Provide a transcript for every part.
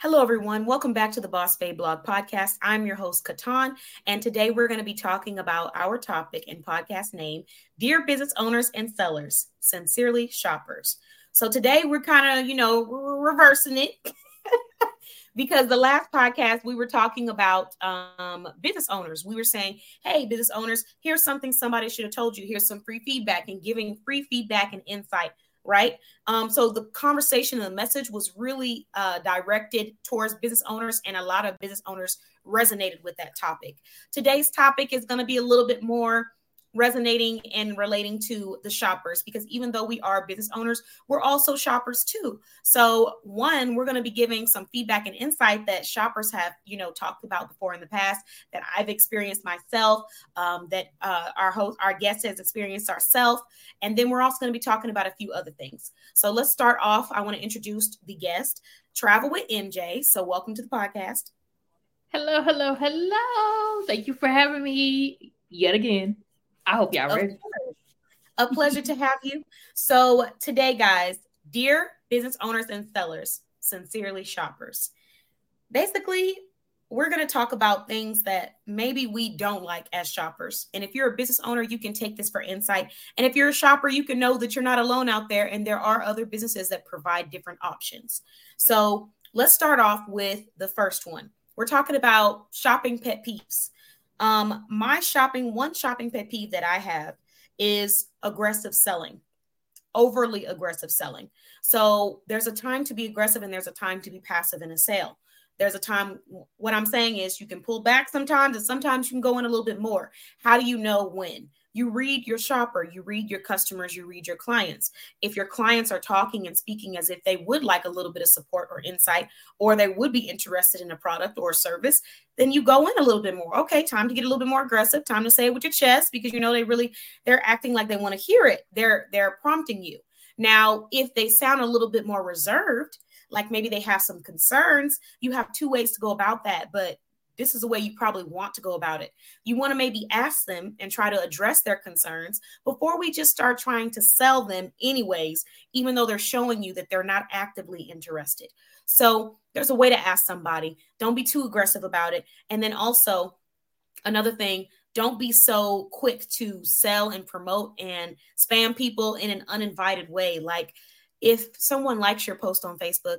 Hello, everyone. Welcome back to the Boss Babe Blog Podcast. I'm your host, KeTohn, and today we're going to be talking about our topic and podcast name Dear Business Owners and Sellers, Sincerely Shoppers. So today we're kind of, you know, reversing it because the last podcast we were talking about um, business owners. We were saying, hey, business owners, here's something somebody should have told you. Here's some free feedback and giving free feedback and insight right? Um, so the conversation and the message was really uh, directed towards business owners, and a lot of business owners resonated with that topic. Today's topic is going to be a little bit more resonating and relating to the shoppers because even though we are business owners, we're also shoppers too. So, one, we're going to be giving some feedback and insight that shoppers have, you know, talked about before in the past that I've experienced myself, um, that uh, our host, our guest has experienced ourselves, and then we're also going to be talking about a few other things. So, let's start off. I want to introduce the guest, Travel with MJ. So, welcome to the podcast. Hello, hello, hello. Thank you for having me yet again. I hope y'all ready. A pleasure to have you. So today, guys, dear business owners and sellers, sincerely shoppers. Basically, we're going to talk about things that maybe we don't like as shoppers. And if you're a business owner, you can take this for insight. And if you're a shopper, you can know that you're not alone out there and there are other businesses that provide different options. So let's start off with the first one. We're talking about shopping pet peeves. Um, my shopping, one shopping pet peeve that I have is aggressive selling, overly aggressive selling. So there's a time to be aggressive and there's a time to be passive in a sale. There's a time, what I'm saying is you can pull back sometimes and sometimes you can go in a little bit more. How do you know when? You read your shopper, you read your customers, you read your clients. If your clients are talking and speaking as if they would like a little bit of support or insight, or they would be interested in a product or service, then you go in a little bit more. Okay, time to get a little bit more aggressive, time to say it with your chest because you know they really they're acting like they want to hear it. They're they're prompting you. Now, if they sound a little bit more reserved, like maybe they have some concerns, you have two ways to go about that. But this is the way you probably want to go about it. You want to maybe ask them and try to address their concerns before we just start trying to sell them, anyways, even though they're showing you that they're not actively interested. So there's a way to ask somebody. Don't be too aggressive about it. And then also, another thing, don't be so quick to sell and promote and spam people in an uninvited way. Like if someone likes your post on Facebook,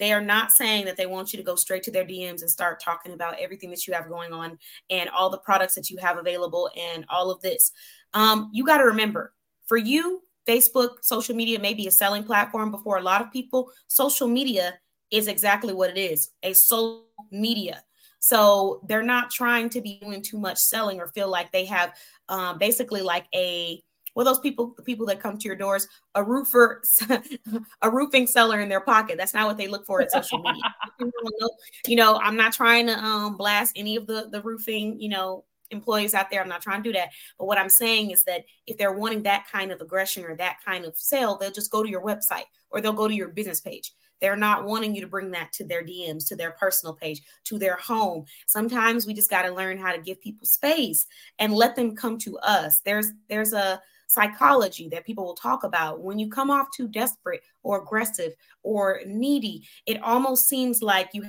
they are not saying that they want you to go straight to their DMs and start talking about everything that you have going on and all the products that you have available and all of this. Um, you got to remember for you, Facebook, social media may be a selling platform, but for a lot of people, social media is exactly what it is a social media. So they're not trying to be doing too much selling or feel like they have um, basically like a well those people the people that come to your doors a roofer a roofing seller in their pocket. That's not what they look for at social media. You know i'm not trying to um, blast any of the the roofing you know employees out there. I'm not trying to do that. But what i'm saying is that if they're wanting that kind of aggression or that kind of sale they'll just go to your website or they'll go to your business page. They're not wanting you to bring that to their DMs, to their personal page, to their home. Sometimes we just got to learn how to give people space and let them come to us. There's there's a psychology that people will talk about. When you come off too desperate or aggressive or needy, it almost seems like you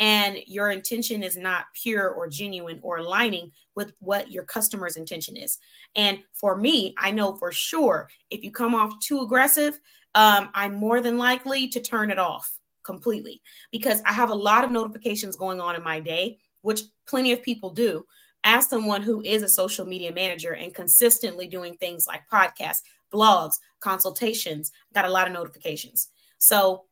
and your intention is not pure or genuine or aligning with what your customer's intention is. And for me, I know for sure if you come off too aggressive, um, I'm more than likely to turn it off completely because I have a lot of notifications going on in my day, which plenty of people do as someone who is a social media manager and consistently doing things like podcasts, blogs, consultations, got a lot of notifications. So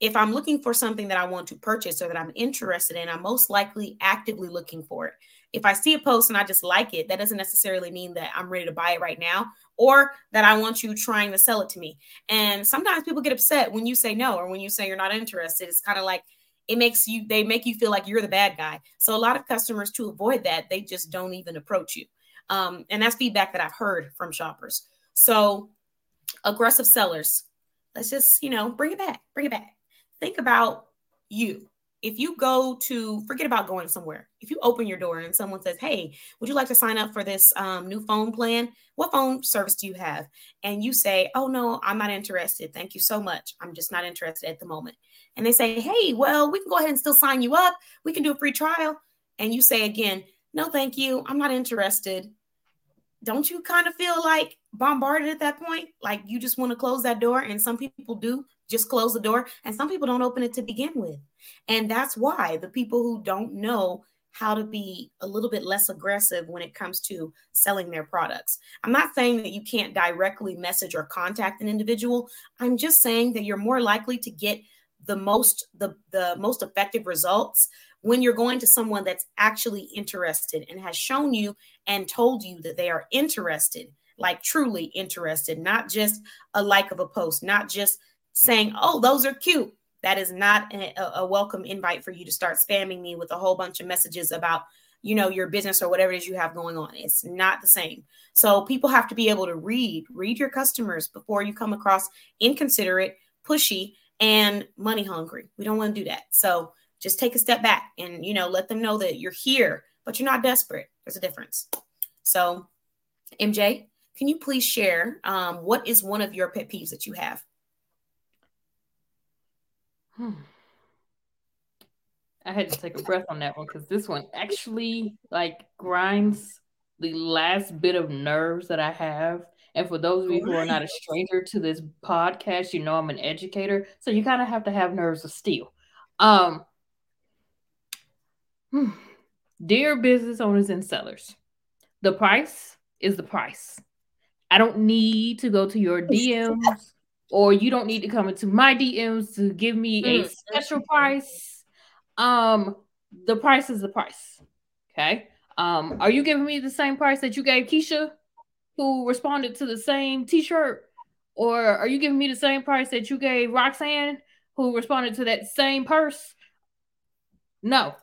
if I'm looking for something that I want to purchase or that I'm interested in, I'm most likely actively looking for it. If I see a post and I just like it, that doesn't necessarily mean that I'm ready to buy it right now or that I want you trying to sell it to me. And sometimes people get upset when you say no or when you say you're not interested. It's kind of like, it makes you they make you feel like you're the bad guy. So a lot of customers to avoid that they just don't even approach you. Um, and that's feedback that i've heard from shoppers. So aggressive sellers let's just you know bring it back bring it back. Think about you. If you go to forget about going somewhere. If you open your door and someone says hey would you like to sign up for this um, new phone plan? What phone service do you have? And you say oh no i'm not interested. Thank you so much. I'm just not interested at the moment and they say hey well we can go ahead and still sign you up. We can do a free trial. And you say again no thank you. I'm not interested. Don't you kind of feel like bombarded at that point? Like you just want to close that door and some people do just close the door and some people don't open it to begin with. And that's why the people who don't know how to be a little bit less aggressive when it comes to selling their products. I'm not saying that you can't directly message or contact an individual. I'm just saying that you're more likely to get the most the the most effective results when you're going to someone that's actually interested and has shown you and told you that they are interested, like truly interested, not just a like of a post, not just saying, "Oh, those are cute." that is not a, a, welcome invite for you to start spamming me with a whole bunch of messages about you know your business or whatever it is you have going on it's not the same so people have to be able to read read your customers before you come across inconsiderate pushy and money hungry. We don't want to do that. So just take a step back and you know let them know that you're here but you're not desperate. There's a difference. So mj can you please share um, what is one of your pet peeves that you have? Hmm. I had to take a breath on that one because this one actually like grinds the last bit of nerves that I have. And for those of you who are not a stranger to this podcast, you know I'm an educator, so you kind of have to have nerves of steel. Um, dear business owners and sellers, the price is the price. I don't need to go to your DMs or you don't need to come into my DMs to give me a special price. Um, the price is the price. Okay. Um, are you giving me the same price that you gave Keisha, who responded to the same T-shirt, or are you giving me the same price that you gave Roxanne, who responded to that same purse? No,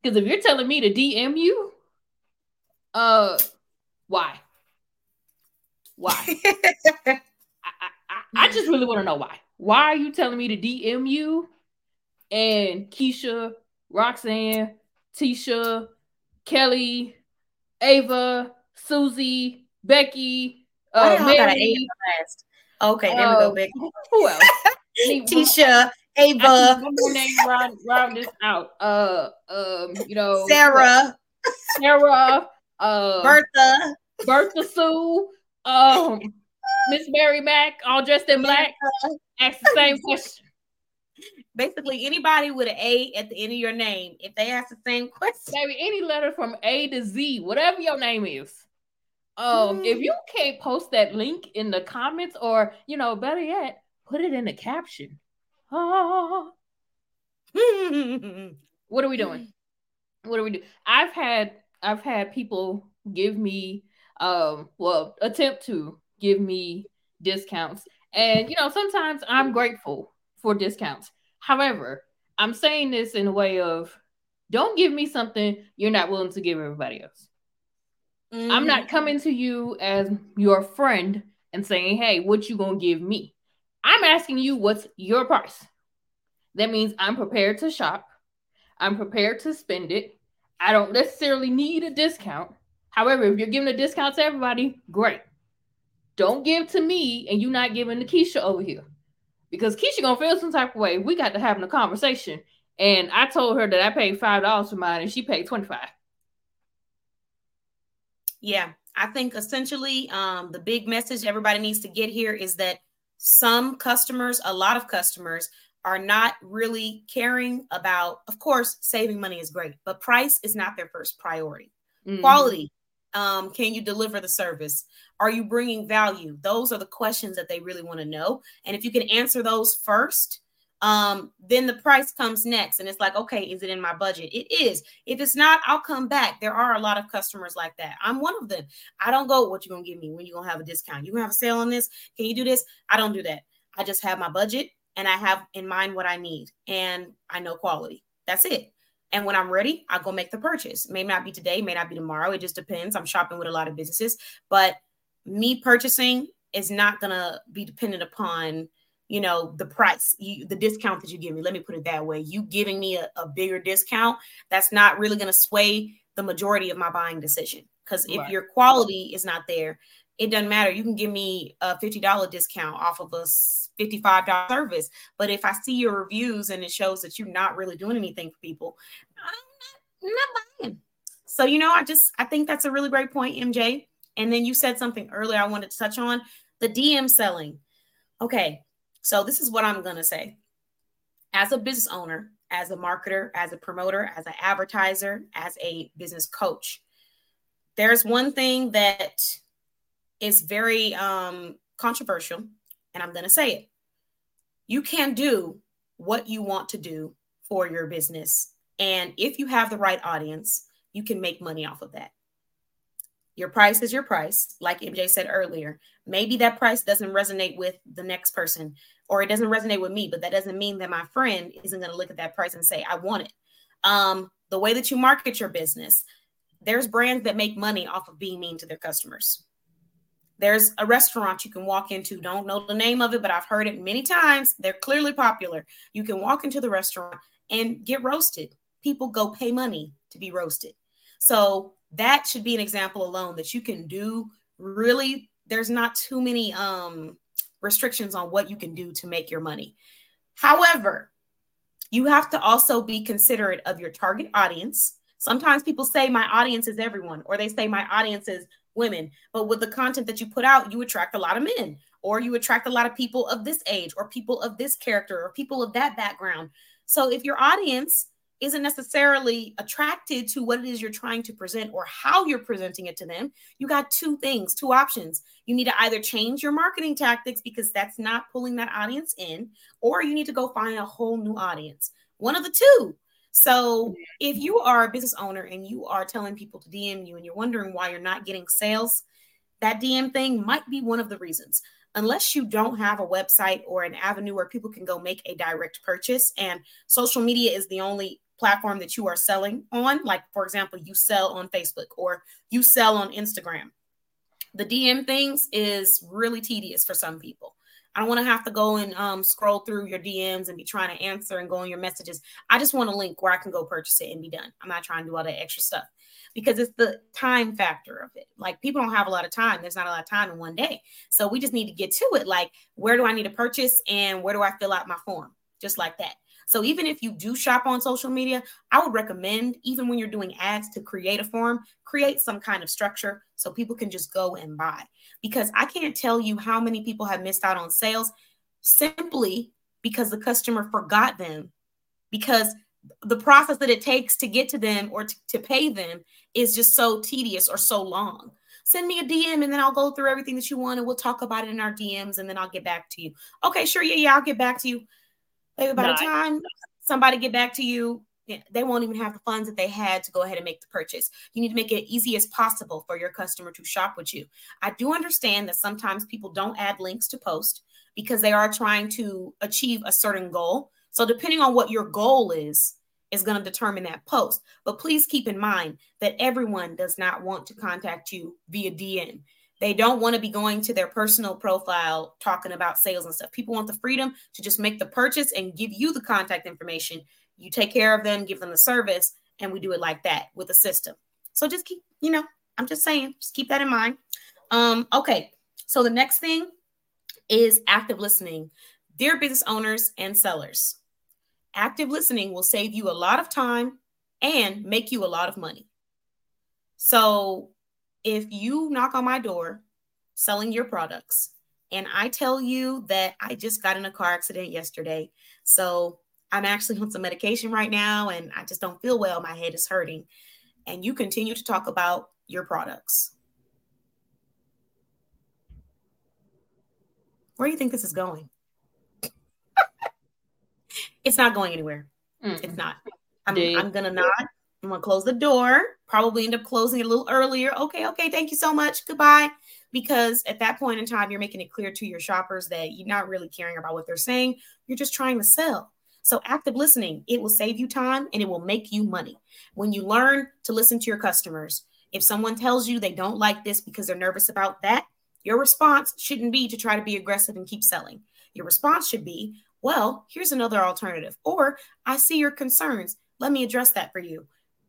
because if you're telling me to DM you, uh, why? Why? I I just really want to know why. Why are you telling me to DM you and Keisha, Roxanne, Tisha, Kelly, Ava, Susie, Becky, uh, Mary. Okay, there uh, we go, uh, Becky. Who else? Tisha, Ava. One more name round, round this out. Uh, um, you know, Sarah, Sarah, uh, Bertha, Bertha Sue, um, Miss Mary Mac, all dressed in black, ask the same question. Basically, anybody with an A at the end of your name, if they ask the same question, maybe any letter from A to Z, whatever your name is. Um, mm. if you can't post that link in the comments, or you know, better yet, put it in the caption. Ah. what are we doing? What do we do? I've had I've had people give me um well attempt to give me discounts. And you know, sometimes I'm grateful for discounts. However, I'm saying this in a way of don't give me something you're not willing to give everybody else. Mm-hmm. I'm not mm-hmm. coming to you as your friend and saying, "Hey, what you to give me?" I'm asking you what's your price. That means I'm prepared to shop. I'm prepared to spend it. I don't necessarily need a discount. However, if you're giving a discount to everybody, great. Don't give to me and you not giving to Keisha over here. Because Keisha gonna feel some type of way. We got to having a conversation. And I told her that I paid five dollars for mine and she paid 25. Yeah, I think essentially um, the big message everybody needs to get here is that some customers, a lot of customers, are not really caring about, of course, saving money is great, but price is not their first priority. Mm-hmm. Quality um, can you deliver the service? Are you bringing value? Those are the questions that they really want to know. And if you can answer those first, um, then the price comes next. And it's like, okay, is it in my budget? It is. If it's not, I'll come back. There are a lot of customers like that. I'm one of them. I don't go, what you gonna give me when you gonna have a discount? You gonna have a sale on this? Can you do this? I don't do that. I just have my budget and I have in mind what I need and I know quality. That's it. And when I'm ready, I'll go make the purchase. May not be today, may not be tomorrow. It just depends. I'm shopping with a lot of businesses, but me purchasing is not to be dependent upon, you know the price you, the discount that you give me. Let me put it that way. You giving me a, a bigger discount that's not really going to sway the majority of my buying decision. Because if right. your quality is not there it doesn't matter. You can give me a $50 discount off of a $55 service but if i see your reviews and it shows that you're not really doing anything for people i'm not, I'm not buying. So you know i just i think that's a really great point mj and then you said something earlier i wanted to touch on the dm selling. Okay so this is what I'm going to say. As a business owner, as a marketer, as a promoter, as an advertiser, as a business coach, there's one thing that is very um, controversial, and I'm going to say it. You can do what you want to do for your business. And if you have the right audience, you can make money off of that. Your price is your price, like MJ said earlier. Maybe that price doesn't resonate with the next person or it doesn't resonate with me, but that doesn't mean that my friend isn't going to look at that price and say, I want it. Um, the way that you market your business, there's brands that make money off of being mean to their customers. There's a restaurant you can walk into, don't know the name of it, but I've heard it many times. They're clearly popular. You can walk into the restaurant and get roasted. People go pay money to be roasted. So that should be an example alone that you can do really there's not too many um restrictions on what you can do to make your money. However you have to also be considerate of your target audience. Sometimes people say my audience is everyone or they say my audience is women. But with the content that you put out you attract a lot of men or you attract a lot of people of this age or people of this character or people of that background. So if your audience isn't necessarily attracted to what it is you're trying to present or how you're presenting it to them, you got two things, two options. You need to either change your marketing tactics because that's not pulling that audience in, or you need to go find a whole new audience. One of the two. So if you are a business owner and you are telling people to DM you and you're wondering why you're not getting sales, that DM thing might be one of the reasons unless you don't have a website or an avenue where people can go make a direct purchase and social media is the only platform that you are selling on. Like, for example, you sell on Facebook or you sell on Instagram. The DM things is really tedious for some people. I don't want to have to go and um, scroll through your DMs and be trying to answer and go on your messages. I just want a link where I can go purchase it and be done. I'm not trying to do all that extra stuff because it's the time factor of it. Like people don't have a lot of time. There's not a lot of time in one day. So we just need to get to it. Like, where do I need to purchase and where do I fill out my form? Just like that. So even if you do shop on social media, I would recommend, even when you're doing ads, to create a form, create some kind of structure so people can just go and buy. Because I can't tell you how many people have missed out on sales simply because the customer forgot them. Because the process that it takes to get to them or to, to pay them is just so tedious or so long send me a DM and then I'll go through everything that you want and we'll talk about it in our DMs and then I'll get back to you. Okay, sure. Yeah, yeah, I'll get back to you. Maybe by the time somebody get back to you, they won't even have the funds that they had to go ahead and make the purchase. You need to make it easy as possible for your customer to shop with you. I do understand that sometimes people don't add links to post because they are trying to achieve a certain goal. So depending on what your goal is, is going to determine that post. But please keep in mind that everyone does not want to contact you via DM. They don't want to be going to their personal profile talking about sales and stuff. People want the freedom to just make the purchase and give you the contact information. You take care of them, give them the service, and we do it like that with a system. So just keep, you know, I'm just saying, just keep that in mind. Um, okay. So the next thing is active listening. Dear business owners and sellers, active listening will save you a lot of time and make you a lot of money. So if you knock on my door selling your products and I tell you that I just got in a car accident yesterday, so I'm actually on some medication right now and I just don't feel well, my head is hurting, and you continue to talk about your products. Where do you think this is going? It's not going anywhere. Mm. It's not. I'm, I'm gonna not. I'm gonna close the door, probably end up closing it a little earlier. Okay, okay, thank you so much. Goodbye. Because at that point in time, you're making it clear to your shoppers that you're not really caring about what they're saying. You're just trying to sell. So, active listening, it will save you time and it will make you money. When you learn to listen to your customers, if someone tells you they don't like this because they're nervous about that, your response shouldn't be to try to be aggressive and keep selling. Your response should be, well, here's another alternative. Or I see your concerns. Let me address that for you.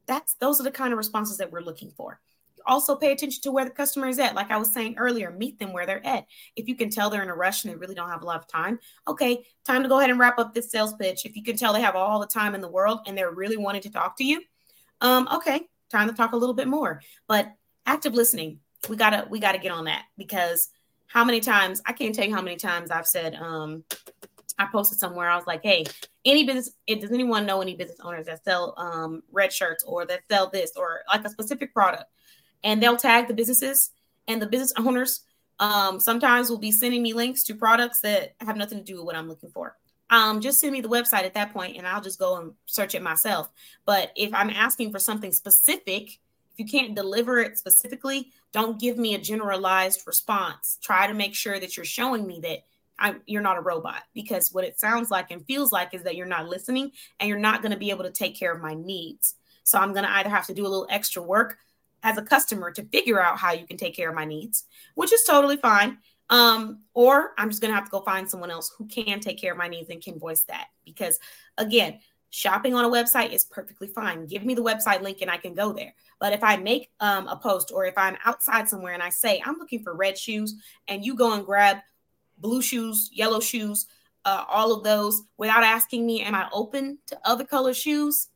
That's those are the kind of responses that we're looking for. Also pay attention to where the customer is at. Like I was saying earlier, meet them where they're at. If you can tell they're in a rush and they really don't have a lot of time, okay, time to go ahead and wrap up this sales pitch. If you can tell they have all the time in the world and they're really wanting to talk to you, um, okay, time to talk a little bit more. But active listening, we gotta we gotta get on that because how many times I can't tell you how many times I've said, um, I posted somewhere. I was like, "Hey, any business? It, does anyone know any business owners that sell um, red shirts or that sell this or like a specific product?" And they'll tag the businesses and the business owners. Um, sometimes will be sending me links to products that have nothing to do with what I'm looking for. Um, just send me the website at that point, and I'll just go and search it myself. But if I'm asking for something specific, if you can't deliver it specifically, don't give me a generalized response. Try to make sure that you're showing me that I, you're not a robot because what it sounds like and feels like is that you're not listening and you're not going to be able to take care of my needs. So I'm going to either have to do a little extra work as a customer to figure out how you can take care of my needs, which is totally fine. Um, or I'm just going to have to go find someone else who can take care of my needs and can voice that. Because again, shopping on a website is perfectly fine. Give me the website link and I can go there. But if I make um, a post or if I'm outside somewhere and I say, I'm looking for red shoes, and you go and grab blue shoes, yellow shoes, uh, all of those without asking me, am I open to other color shoes?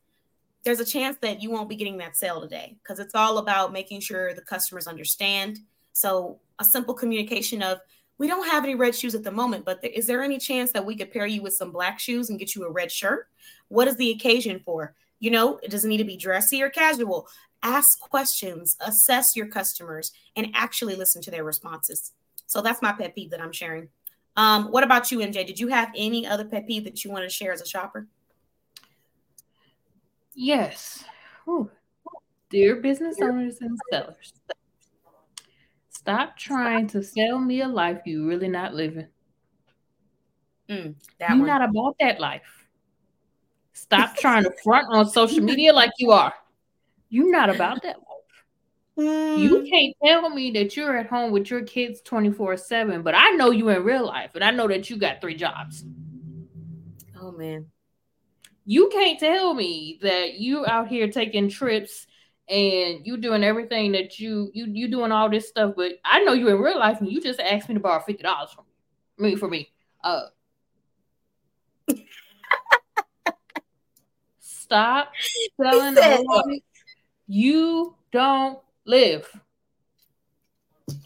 There's a chance that you won't be getting that sale today because it's all about making sure the customers understand. So, a simple communication of, we don't have any red shoes at the moment, but th- is there any chance that we could pair you with some black shoes and get you a red shirt? What is the occasion for? You know, it doesn't need to be dressy or casual. Ask questions, assess your customers, and actually listen to their responses. So that's my pet peeve that I'm sharing. Um, what about you, MJ? Did you have any other pet peeve that you want to share as a shopper? Yes. Ooh. Dear business owners and sellers, stop trying to sell me a life you're really not living. Mm, You're one. not about that life. Stop trying to front on social media like you are. You're not about that Mm. You can't tell me that you're at home with your kids 24 7, but I know you in real life and I know that you got three jobs. Oh, man. You can't tell me that you out here taking trips and you doing everything that you you you doing all this stuff, but I know you in real life and you just asked me to borrow fifty dollars from me for me. Uh stop selling you don't live.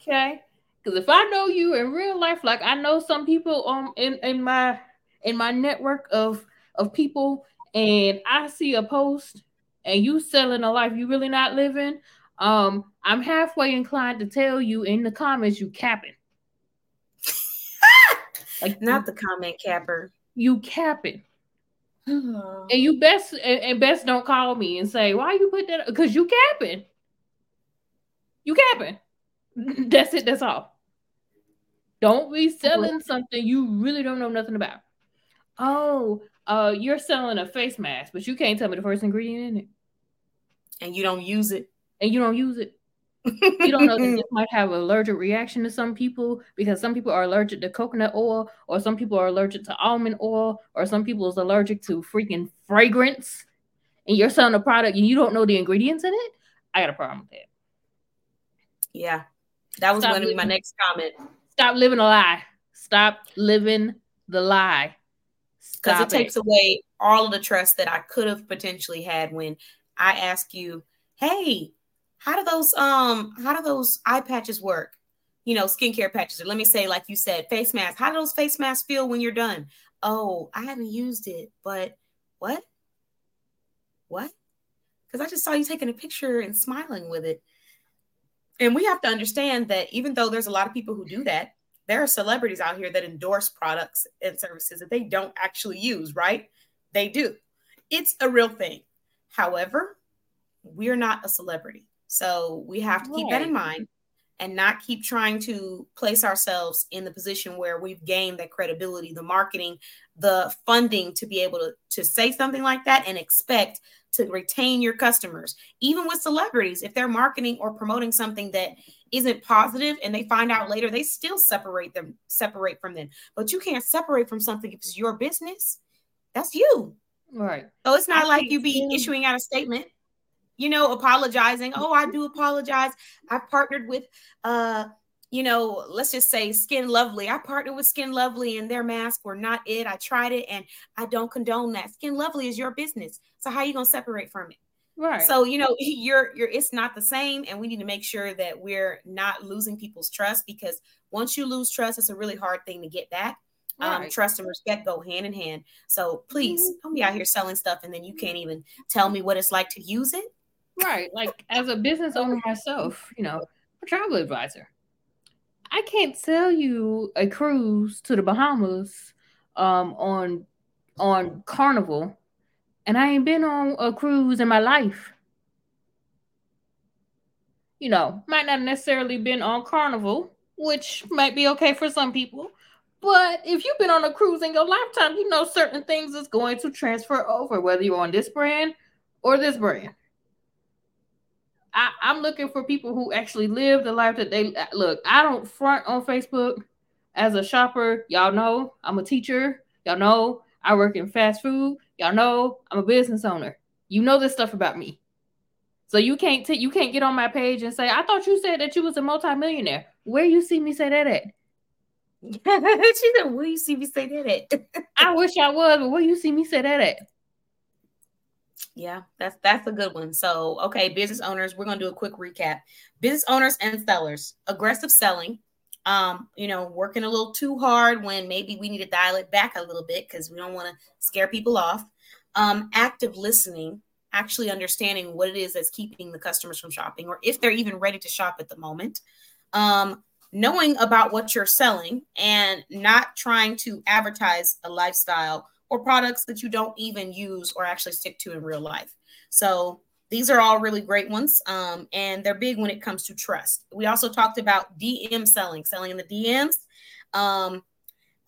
Okay. Because if I know you in real life, like I know some people um in, in my in my network of of people, and I see a post and you selling a life you really not living, um, I'm halfway inclined to tell you in the comments you capping. like not the comment capper. You capping. and you best and, and best don't call me and say why you put that because you capping. You capping. That's it. That's all. Don't be selling something you really don't know nothing about. Oh, uh, you're selling a face mask, but you can't tell me the first ingredient in it. And you don't use it. And you don't use it. you don't know that this might have an allergic reaction to some people because some people are allergic to coconut oil, or some people are allergic to almond oil, or some people is allergic to freaking fragrance. And you're selling a product and you don't know the ingredients in it. I got a problem with that. Yeah. That was going to be my next comment. Stop living a lie. Stop living the lie. Because it, it takes away all of the trust that I could have potentially had when I ask you, hey, how do those um how do those eye patches work? You know, skincare patches. Or let me say, like you said, face masks. How do those face masks feel when you're done? Oh, I haven't used it, but what? What? Because I just saw you taking a picture and smiling with it. And we have to understand that even though there's a lot of people who do that, there are celebrities out here that endorse products and services that they don't actually use, right? They do. It's a real thing. However, we're not a celebrity. So we have to keep that in mind and not keep trying to place ourselves in the position where we've gained that credibility, the marketing, the funding to be able to, to say something like that and expect to retain your customers. Even with celebrities, if they're marketing or promoting something that isn't positive and they find out later, they still separate them, separate from them. But you can't separate from something if it's your business. That's you. Right. So it's not I like you be issuing out a statement, you know, apologizing. Oh, I do apologize. I've partnered with uh you know, let's just say Skin Lovely. I partnered with Skin Lovely and their masks were not it. I tried it and I don't condone that. Skin Lovely is your business. So how are you going to separate from it? Right. So, you know, you're you're it's not the same and we need to make sure that we're not losing people's trust because once you lose trust, it's a really hard thing to get back. Um, right. Um, trust and respect go hand in hand. So please mm-hmm. don't be out here selling stuff and then you can't even tell me what it's like to use it. Right. Like as a business owner myself, you know, a travel advisor. I can't sell you a cruise to the Bahamas um, on on Carnival, and I ain't been on a cruise in my life. You know, might not necessarily been on Carnival, which might be okay for some people. But if you've been on a cruise in your lifetime, you know certain things is going to transfer over, whether you're on this brand or this brand. I, I'm looking for people who actually live the life that they uh, look. I don't front on Facebook as a shopper. Y'all know I'm a teacher. Y'all know I work in fast food. Y'all know I'm a business owner. You know this stuff about me. So you can't t- you can't get on my page and say, I thought you said that you was a multimillionaire. Where you see me say that at? she said, Where you see me say that at? I wish I was, but where you see me say that at? Yeah, that's that's a good one. So, okay, business owners, we're going to do a quick recap. Business owners and sellers, aggressive selling, um, you know, working a little too hard when maybe we need to dial it back a little bit because we don't want to scare people off. Um, active listening, actually understanding what it is that's keeping the customers from shopping or if they're even ready to shop at the moment. Um, knowing about what you're selling and not trying to advertise a lifestyle or products that you don't even use or actually stick to in real life. So these are all really great ones. Um, and they're big when it comes to trust. We also talked about DM selling, selling in the DMs. Um,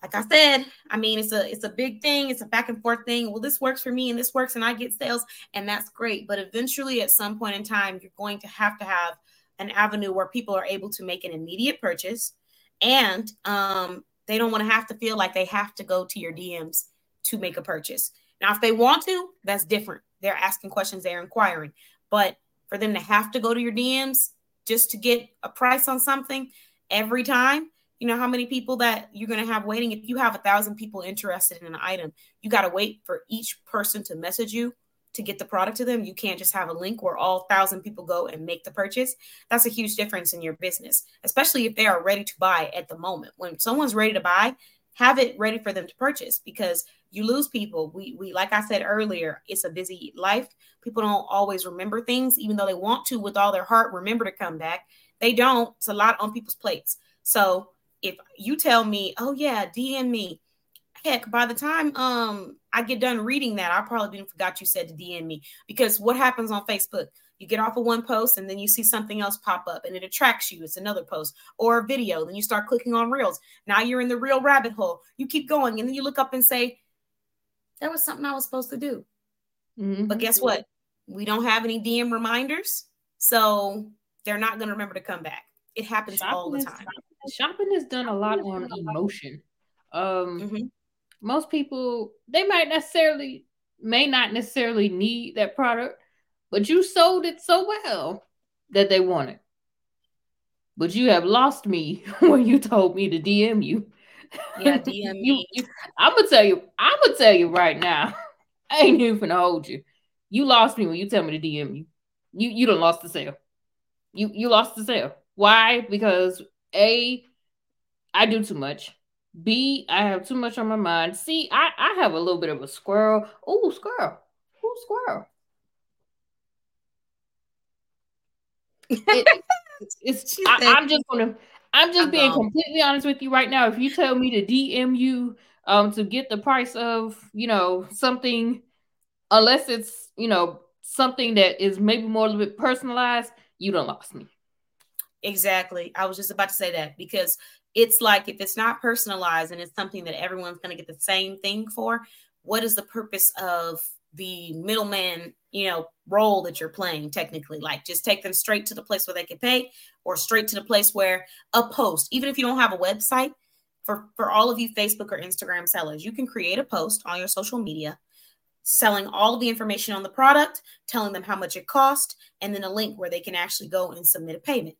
like I said, I mean, it's a it's a big thing. It's a back and forth thing. Well, this works for me and this works and I get sales and that's great. But eventually at some point in time, you're going to have to have an avenue where people are able to make an immediate purchase and um, they don't want to have to feel like they have to go to your DMs to make a purchase. Now, if they want to, that's different. They're asking questions, they're inquiring. But for them to have to go to your DMs just to get a price on something every time, you know how many people that you're going to have waiting? If you have a thousand people interested in an item, you got to wait for each person to message you to get the product to them. You can't just have a link where all thousand people go and make the purchase. That's a huge difference in your business, especially if they are ready to buy at the moment. When someone's ready to buy, have it ready for them to purchase because you lose people. We we like I said earlier, it's a busy life. People don't always remember things, even though they want to with all their heart remember to come back. They don't. It's a lot on people's plates. So if you tell me, oh yeah, DM me, heck, by the time um I get done reading that, I probably didn't forgot you said to DM me because what happens on Facebook? You get off of one post and then you see something else pop up and it attracts you. It's another post or a video. Then you start clicking on reels. Now you're in the real rabbit hole. You keep going and then you look up and say, that was something I was supposed to do. Mm-hmm. But guess what? We don't have any DM reminders. So they're not going to remember to come back. It happens shopping all the time. Is, shopping is done a lot on emotion. Um, mm-hmm. Most people, they might necessarily, may not necessarily need that product, but you sold it so well that they want it. But you have lost me when you told me to DM you. Yeah, DM me. you, I'm gonna tell you. I'm gonna tell you right now. I ain't even gonna hold you. You lost me when you tell me to DM you. You you don't lost the sale. You you lost the sale. Why? Because a I do too much. B I have too much on my mind. C I I have a little bit of a squirrel. Oh squirrel. Oh squirrel. It, it's I, am just gonna I'm just I'm being gone. completely honest with you right now. If you tell me to DM you um to get the price of, you know, something unless it's, you know, something that is maybe more a little bit personalized, you don't lost me. Exactly. I was just about to say that because it's like if it's not personalized and it's something that everyone's going to get the same thing for, what is the purpose of the middleman, you know, role that you're playing technically. Like just take them straight to the place where they can pay or straight to the place where a post, even if you don't have a website, for, for all of you Facebook or Instagram sellers, you can create a post on your social media selling all the information on the product, telling them how much it cost, and then a link where they can actually go and submit a payment.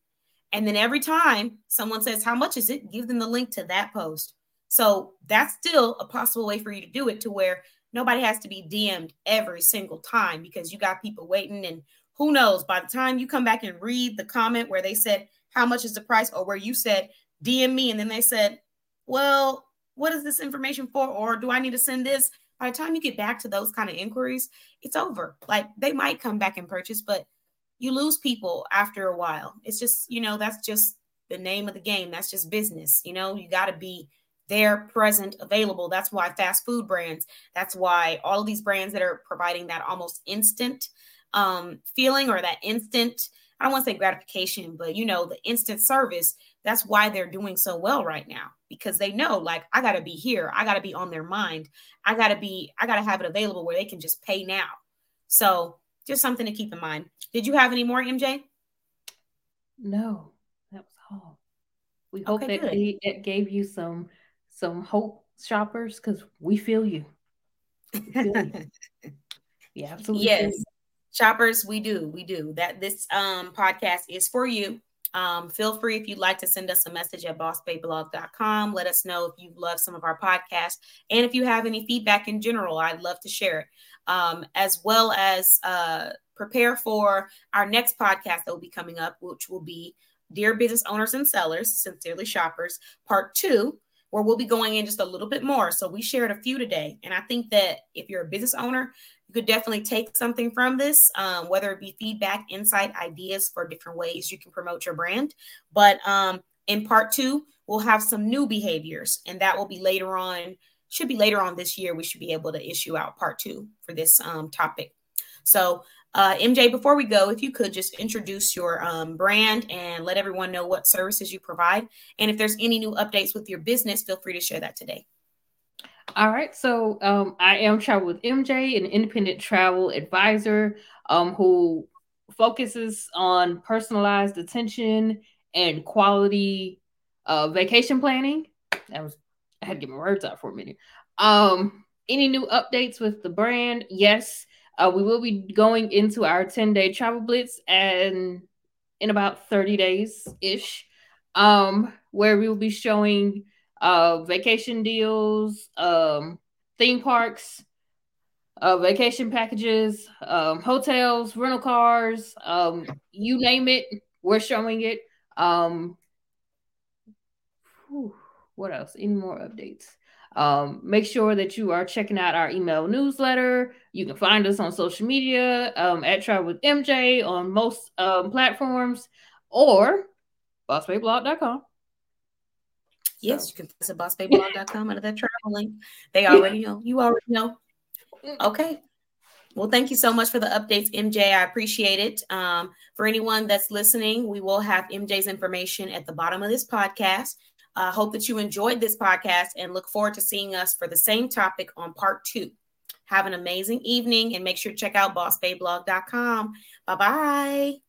And then every time someone says, How much is it? Give them the link to that post. So that's still a possible way for you to do it to where nobody has to be DM'd every single time because you got people waiting. And who knows, by the time you come back and read the comment where they said, How much is the price? or where you said, DM me. And then they said, Well, what is this information for? Or do I need to send this? By the time you get back to those kind of inquiries, it's over. Like they might come back and purchase, but you lose people after a while. It's just, you know, that's just the name of the game. That's just business. You know, you got to be there, present, available. That's why fast food brands, that's why all of these brands that are providing that almost instant um, feeling or that instant, I don't want to say gratification, but you know, the instant service, that's why they're doing so well right now because they know, like, I got to be here. I got to be on their mind. I got to be, I got to have it available where they can just pay now. So, just something to keep in mind. Did you have any more, MJ? No, that was all. We hope okay, that they, it gave you some some hope, shoppers, because we feel you. We feel you. yeah, absolutely. Yes, shoppers, we do, we do. That this um podcast is for you. Um, feel free if you'd like to send us a message at bossbabeblog.com. Let us know if you love some of our podcasts and if you have any feedback in general. I'd love to share it um, as well as uh, prepare for our next podcast that will be coming up, which will be Dear Business Owners and Sellers, Sincerely Shoppers, Part Two, where we'll be going in just a little bit more. So we shared a few today. And I think that if you're a business owner, you could definitely take something from this, um, whether it be feedback, insight, ideas for different ways you can promote your brand. But um, in part two, we'll have some new behaviors, and that will be later on should be later on this year. We should be able to issue out part two for this um, topic. So, uh, MJ, before we go, if you could just introduce your um, brand and let everyone know what services you provide. And if there's any new updates with your business, feel free to share that today. All right. So um, I am Travel with MJ, an independent travel advisor um, who focuses on personalized attention and quality uh, vacation planning. That was I had to get my words out for a minute. Um, any new updates with the brand? Yes, uh, we will be going into our 10 day travel blitz and in about 30 days ish, um, where we will be showing uh, vacation deals, um, theme parks, uh, vacation packages, um, hotels, rental cars, um, you name it, we're showing it. Um, whew what else? Any more updates? Um, make sure that you are checking out our email newsletter. You can find us on social media um, at Travel with MJ on most um, platforms or bossbabeblog.com. Yes, you can visit bossbabeblog.com under that travel link. They already know. You already know. Okay. Well, thank you so much for the updates, MJ. I appreciate it. Um, for anyone that's listening, we will have MJ's information at the bottom of this podcast. I uh, hope that you enjoyed this podcast and look forward to seeing us for the same topic on part two. Have an amazing evening and make sure to check out bossbabeblog.com. Bye bye.